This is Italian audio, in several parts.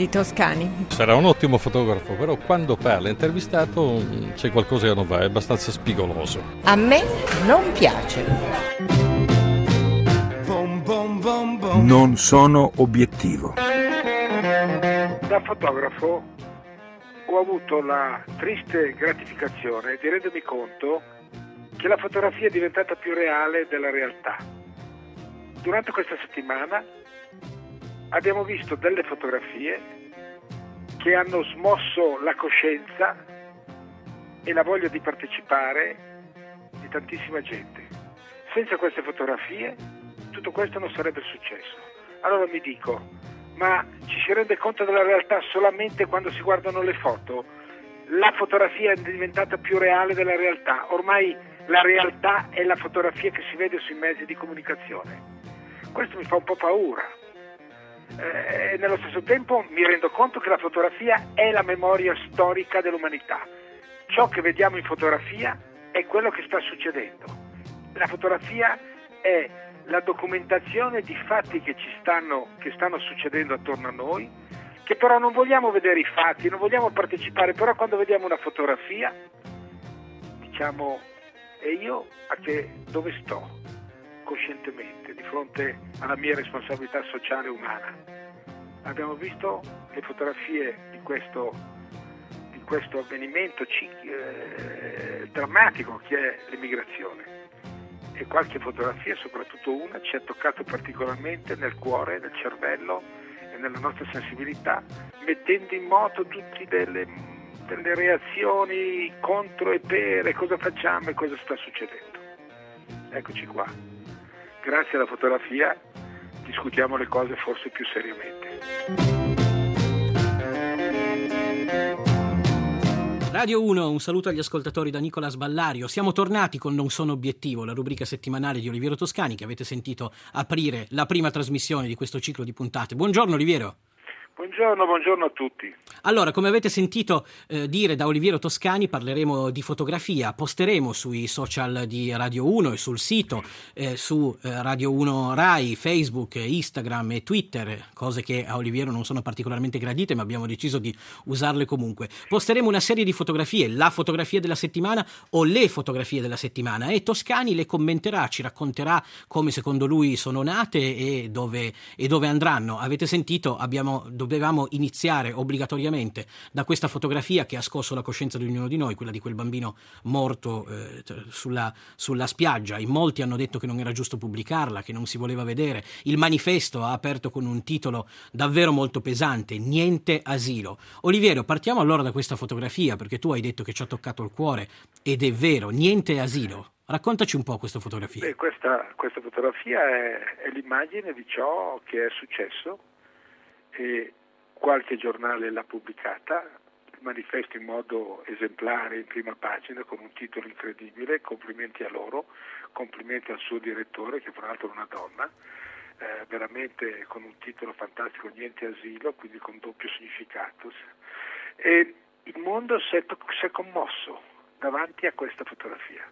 di Toscani. Sarà un ottimo fotografo, però quando parla intervistato mm, c'è qualcosa che non va, è abbastanza spigoloso. A me non piace. Non sono obiettivo. Da fotografo ho avuto la triste gratificazione di rendermi conto che la fotografia è diventata più reale della realtà. Durante questa settimana abbiamo visto delle fotografie che hanno smosso la coscienza e la voglia di partecipare di tantissima gente. Senza queste fotografie tutto questo non sarebbe successo. Allora mi dico, ma ci si rende conto della realtà solamente quando si guardano le foto? La fotografia è diventata più reale della realtà, ormai la realtà è la fotografia che si vede sui mezzi di comunicazione. Questo mi fa un po' paura eh, nello stesso tempo mi rendo conto che la fotografia è la memoria storica dell'umanità. Ciò che vediamo in fotografia è quello che sta succedendo. La fotografia è la documentazione di fatti che stanno, che stanno succedendo attorno a noi, che però non vogliamo vedere i fatti, non vogliamo partecipare, però quando vediamo una fotografia diciamo e io a che dove sto? Coscientemente di fronte alla mia responsabilità sociale e umana. Abbiamo visto le fotografie di questo, di questo avvenimento eh, drammatico che è l'immigrazione e qualche fotografia, soprattutto una, ci ha toccato particolarmente nel cuore, nel cervello e nella nostra sensibilità, mettendo in moto tutte delle, delle reazioni contro e per e cosa facciamo e cosa sta succedendo. Eccoci qua grazie alla fotografia discutiamo le cose forse più seriamente. Radio 1, un saluto agli ascoltatori da Nicola Sballario. Siamo tornati con Non sono obiettivo, la rubrica settimanale di Oliviero Toscani che avete sentito aprire la prima trasmissione di questo ciclo di puntate. Buongiorno Oliviero. Buongiorno, buongiorno, a tutti. Allora, come avete sentito eh, dire da Oliviero Toscani, parleremo di fotografia, posteremo sui social di Radio 1 e sul sito, eh, su eh, Radio 1 Rai, Facebook, Instagram e Twitter, cose che a Oliviero non sono particolarmente gradite, ma abbiamo deciso di usarle comunque. Posteremo una serie di fotografie, la fotografia della settimana o le fotografie della settimana e Toscani le commenterà, ci racconterà come secondo lui sono nate e dove, e dove andranno. Avete sentito, abbiamo dovevamo iniziare obbligatoriamente da questa fotografia che ha scosso la coscienza di ognuno di noi, quella di quel bambino morto eh, sulla, sulla, spiaggia. In molti hanno detto che non era giusto pubblicarla, che non si voleva vedere. Il manifesto ha aperto con un titolo davvero molto pesante, Niente asilo. Oliviero, partiamo allora da questa fotografia, perché tu hai detto che ci ha toccato il cuore, ed è vero, niente asilo. Raccontaci un po' questa fotografia. Beh, questa, questa, fotografia è, è, l'immagine di ciò che è successo e qualche giornale l'ha pubblicata, manifesto in modo esemplare in prima pagina con un titolo incredibile, complimenti a loro, complimenti al suo direttore che fra l'altro è una donna, eh, veramente con un titolo fantastico, niente asilo, quindi con doppio significato. E il mondo si è, si è commosso davanti a questa fotografia.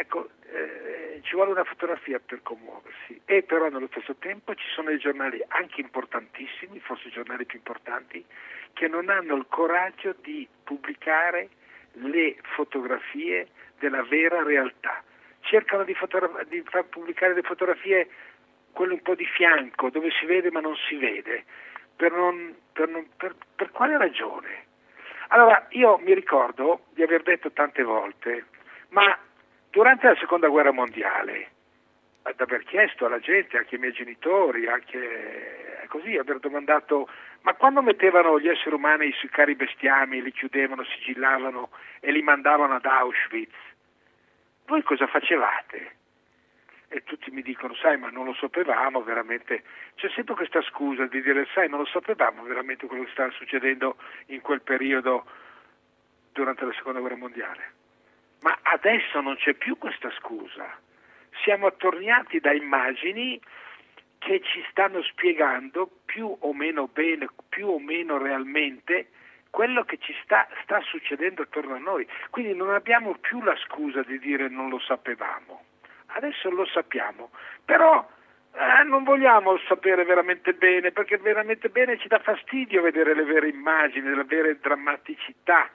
Ecco, eh, ci vuole una fotografia per commuoversi e però nello stesso tempo ci sono dei giornali anche importantissimi, forse i giornali più importanti, che non hanno il coraggio di pubblicare le fotografie della vera realtà. Cercano di, fotogra- di far pubblicare le fotografie, quelle un po' di fianco, dove si vede ma non si vede. Per, non, per, non, per, per quale ragione? Allora, io mi ricordo di aver detto tante volte, ma Durante la seconda guerra mondiale, ad aver chiesto alla gente, anche ai miei genitori, anche così, aver domandato ma quando mettevano gli esseri umani sui carri bestiami, li chiudevano, sigillavano e li mandavano ad Auschwitz, voi cosa facevate? E tutti mi dicono, sai, ma non lo sapevamo veramente. C'è sempre questa scusa di dire, sai, non lo sapevamo veramente quello che stava succedendo in quel periodo durante la seconda guerra mondiale. Ma adesso non c'è più questa scusa. Siamo attorniati da immagini che ci stanno spiegando più o meno bene, più o meno realmente quello che ci sta, sta succedendo attorno a noi. Quindi non abbiamo più la scusa di dire non lo sapevamo. Adesso lo sappiamo, però eh, non vogliamo sapere veramente bene, perché veramente bene ci dà fastidio vedere le vere immagini, le vere drammaticità.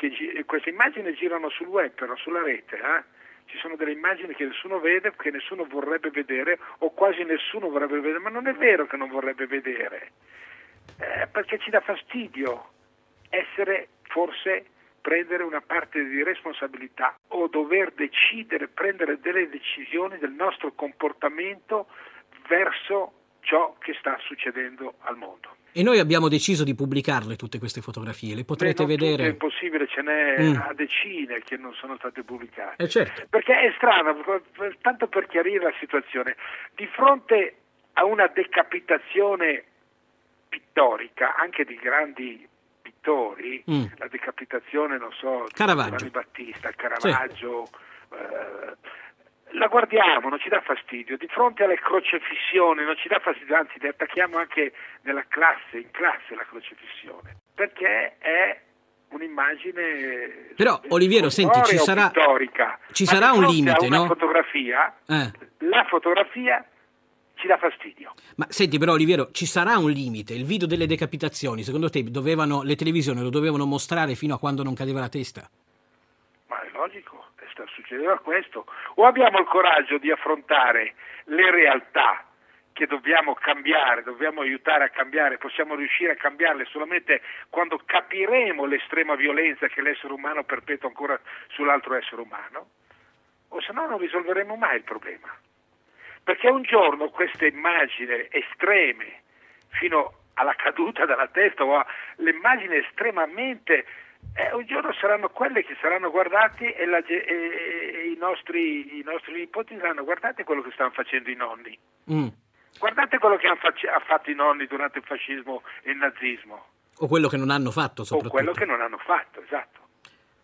Che, queste immagini girano sul web, però sulla rete. Eh? Ci sono delle immagini che nessuno vede, che nessuno vorrebbe vedere, o quasi nessuno vorrebbe vedere, ma non è vero che non vorrebbe vedere, eh, perché ci dà fastidio essere forse prendere una parte di responsabilità o dover decidere, prendere delle decisioni del nostro comportamento verso ciò che sta succedendo al mondo. E noi abbiamo deciso di pubblicarle tutte queste fotografie, le potrete Beh, vedere. È impossibile, ce n'è mm. a decine che non sono state pubblicate. Eh certo. Perché è strano, tanto per chiarire la situazione, di fronte a una decapitazione pittorica anche di grandi pittori, mm. la decapitazione, non so, di Giovanni Battista, Caravaggio, sì. eh, la guardiamo, non ci dà fastidio, di fronte alle crocefissioni non ci dà fastidio, anzi le attacchiamo anche nella classe, in classe la crocefissione, perché è un'immagine però Oliviero senti ci sarà, ci sarà un limite una no? fotografia eh. la fotografia ci dà fastidio. Ma senti però Oliviero, ci sarà un limite? Il video delle decapitazioni, secondo te dovevano, le televisioni lo dovevano mostrare fino a quando non cadeva la testa? Ma è logico, sta succedendo questo. O abbiamo il coraggio di affrontare le realtà che dobbiamo cambiare, dobbiamo aiutare a cambiare, possiamo riuscire a cambiarle solamente quando capiremo l'estrema violenza che l'essere umano perpetua ancora sull'altro essere umano, o se no non risolveremo mai il problema perché un giorno queste immagini estreme, fino alla caduta della testa o alle immagini estremamente, eh, un giorno saranno quelle che saranno guardate e, la, e, e i, nostri, i, nostri, nipoti saranno guardate quello che stanno facendo i nonni. Mm. Guardate quello che hanno fatto i nonni durante il fascismo e il nazismo. O quello che non hanno fatto, soprattutto. O quello che non hanno fatto, esatto.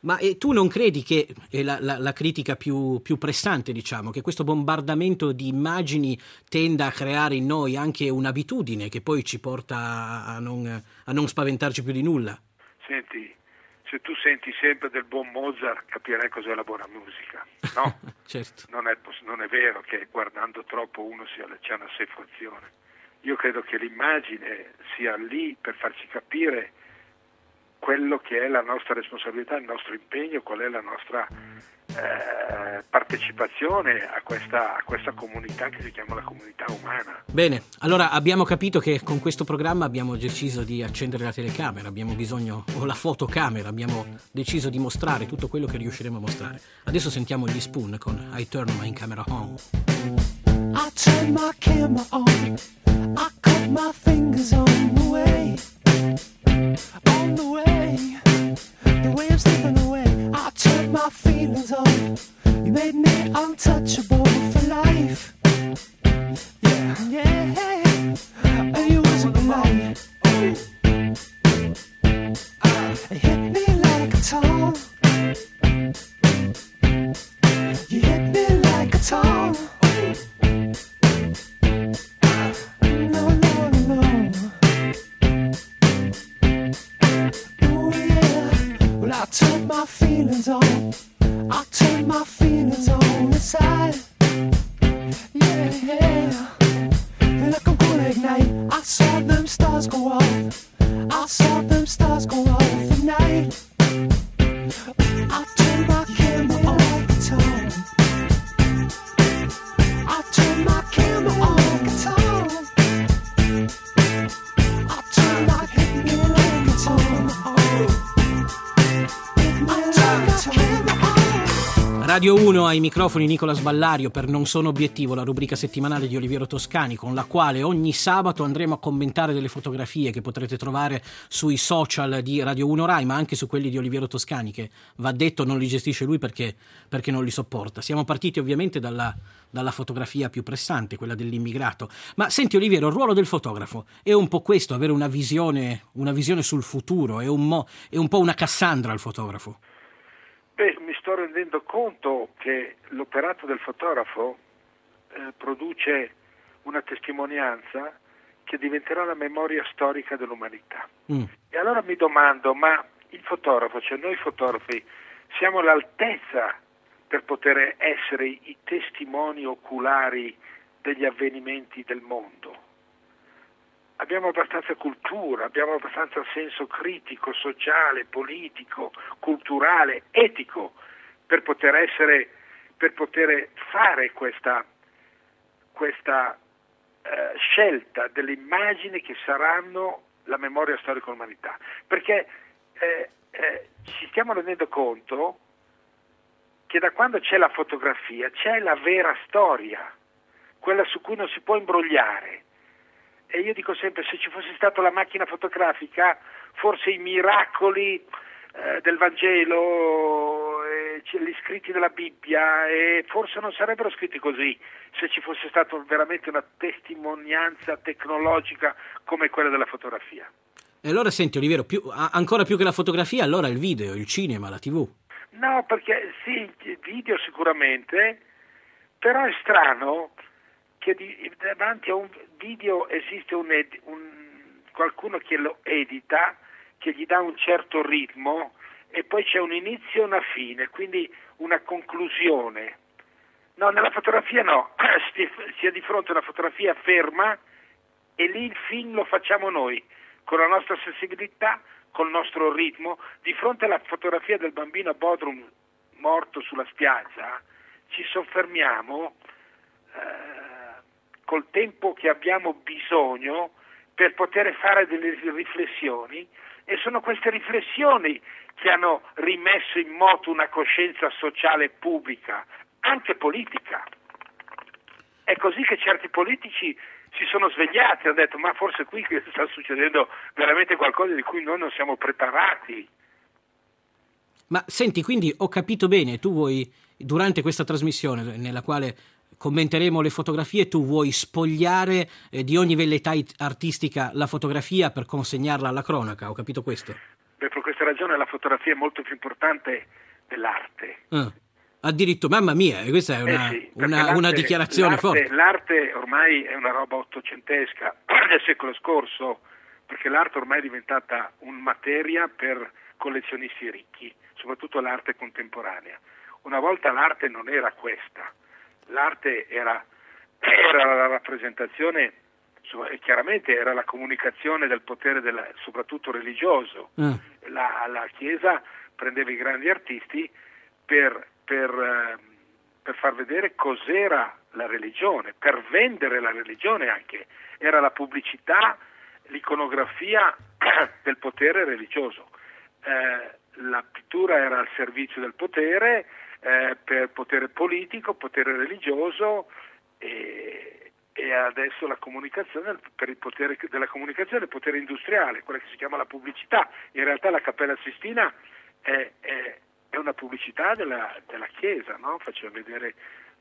Ma eh, tu non credi che è la, la, la critica più, più, pressante, diciamo, che questo bombardamento di immagini tenda a creare in noi anche un'abitudine che poi ci porta a non, a non spaventarci più di nulla? Senti, se tu senti sempre del buon Mozart capirai cos'è la buona musica, no? certo. Non è, non è, vero che guardando troppo uno sia, c'è una seffazione. Io credo che l'immagine sia lì per farci capire quello che è la nostra responsabilità, il nostro impegno, qual è la nostra eh, partecipazione a questa, a questa, comunità che si chiama la comunità umana. Bene, allora abbiamo capito che con questo programma abbiamo deciso di accendere la telecamera, abbiamo bisogno, o la fotocamera, abbiamo deciso di mostrare tutto quello che riusciremo a mostrare. Adesso sentiamo gli Spoon con I Turn My Camera On. I turn my camera on, I cut my fingers on the way. on the way. The way made me untouchable 1 ai microfoni Nicola Sballario per Non sono obiettivo, la rubrica settimanale di Oliviero Toscani con la quale ogni sabato andremo a commentare delle fotografie che potrete trovare sui social di Radio 1 Rai ma anche su quelli di Oliviero Toscani che va detto non li gestisce lui perché, perché non li sopporta. Siamo partiti ovviamente dalla, dalla fotografia più pressante, quella dell'immigrato. Ma senti Oliviero, il ruolo del fotografo è un po' questo, avere una visione, una visione sul futuro, è un, mo, è un po' una Cassandra il fotografo. Beh, sto rendendo conto che l'operato del fotografo eh, produce una testimonianza che diventerà la memoria storica dell'umanità. Mm. E allora mi domando, ma il fotografo, cioè noi fotografi, siamo all'altezza per poter essere i testimoni oculari degli avvenimenti del mondo? abbiamo abbastanza cultura, abbiamo abbastanza senso critico, sociale, politico, culturale, etico per poter, essere, per poter fare questa, questa eh, scelta delle immagini che saranno la memoria storica dell'umanità. Perché eh, eh, ci stiamo rendendo conto che da quando c'è la fotografia c'è la vera storia, quella su cui non si può imbrogliare e io dico sempre, se ci fosse stata la macchina fotografica, forse i miracoli eh, del Vangelo, eh, gli scritti della Bibbia, e forse non sarebbero scritti così se ci fosse stata veramente una testimonianza tecnologica come quella della fotografia. E allora senti Oliviero, più, ancora più che la fotografia, allora il video, il cinema, la tv? No, perché sì, video sicuramente, però è strano che di, davanti a un video esiste un, ed, un, qualcuno che lo edita, che gli dà un certo ritmo e poi c'è un inizio e una fine, quindi una conclusione. No, nella fotografia no, si è di fronte a una fotografia ferma e lì il film lo facciamo noi, con la nostra sensibilità, col nostro ritmo. Di fronte alla fotografia del bambino Bodrum morto sulla spiaggia, ci soffermiamo eh, col tempo che abbiamo bisogno per poter fare delle riflessioni e sono queste riflessioni che hanno rimesso in moto una coscienza sociale pubblica, anche politica. È così che certi politici si sono svegliati hanno detto ma forse qui sta succedendo veramente qualcosa di cui noi non siamo preparati. Ma senti, quindi ho capito bene, tu vuoi, durante questa trasmissione nella quale commenteremo le fotografie, tu vuoi spogliare eh, di ogni velleità artistica la fotografia per consegnarla alla cronaca, ho capito questo? Beh, per questa ragione la fotografia è molto più importante dell'arte. Ah, addirittura, mamma mia, questa è una, eh sì, una, una dichiarazione l'arte, forte. L'arte ormai è una roba ottocentesca del secolo scorso, perché l'arte ormai è diventata una materia per collezionisti ricchi, soprattutto l'arte contemporanea. Una volta l'arte non era questa l'arte era, era la rappresentazione, chiaramente era la comunicazione del potere della, soprattutto religioso. Mm. La, la, Chiesa prendeva i grandi artisti per, per, eh, per far vedere cos'era la religione, per vendere la religione anche. Era la pubblicità, l'iconografia del potere religioso. Eh, la pittura era al servizio del potere, eh, per potere politico, potere religioso e, e adesso la comunicazione per il potere della comunicazione, il potere industriale, quella che si chiama la pubblicità. In realtà la Cappella Sistina è, è, è una pubblicità della, della Chiesa, no? faceva vedere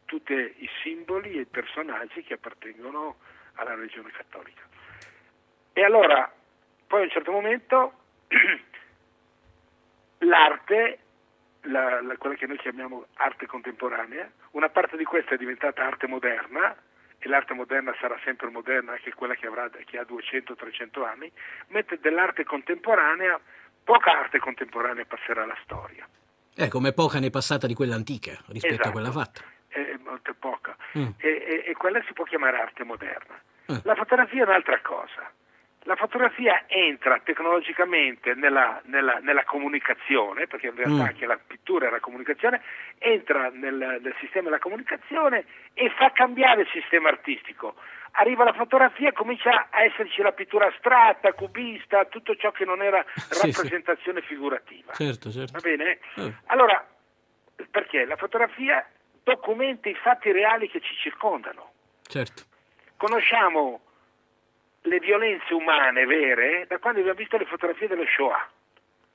tutti i simboli e i personaggi che appartengono alla religione cattolica. E allora, poi a un certo momento, l'arte la, la, quella che noi chiamiamo arte contemporanea, una parte di questa è diventata arte moderna e l'arte moderna sarà sempre moderna anche quella che, avrà, che ha 200-300 anni, mentre dell'arte contemporanea poca arte contemporanea passerà alla storia. Eh, come poca ne è passata di quella antica rispetto esatto. a quella fatta. È molto poca. Mm. E, e, e, quella si può chiamare arte moderna. Mm. La fotografia è un'altra cosa la fotografia entra tecnologicamente nella, nella, nella comunicazione, perché in realtà mm. anche la pittura è la comunicazione, entra nel, nel, sistema della comunicazione e fa cambiare il sistema artistico. Arriva la fotografia e comincia a esserci la pittura astratta, cubista, tutto ciò che non era sì, rappresentazione sì. figurativa. Certo, certo. Va bene? Eh. Allora, perché la fotografia documenta i fatti reali che ci circondano. Certo. Conosciamo le violenze umane vere da quando abbiamo visto le fotografie dello Shoah.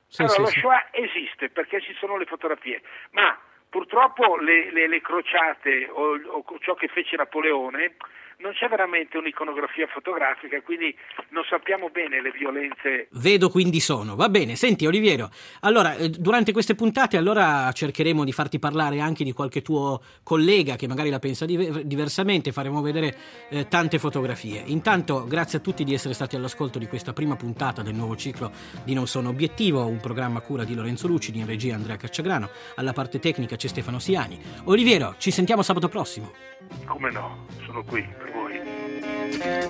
Sì, allora, sì, lo sì. Shoah esiste perché ci sono le fotografie, ma purtroppo le, le- le crociate o, o ciò che fece Napoleone non c'è veramente un'iconografia fotografica, quindi non sappiamo bene le violenze Vedo quindi sono. Va bene, senti Oliviero, allora eh, durante queste puntate allora cercheremo di farti parlare anche di qualche tuo collega che magari la pensa dive- diversamente, faremo vedere eh, tante fotografie. Intanto grazie a tutti di essere stati all'ascolto di questa prima puntata del nuovo ciclo di Non Sono Obiettivo, un programma a cura di Lorenzo Lucidi, in regia Andrea Cacciagrano, alla parte tecnica c'è Stefano Siani. Oliviero, ci sentiamo sabato prossimo. Come no? Sono qui per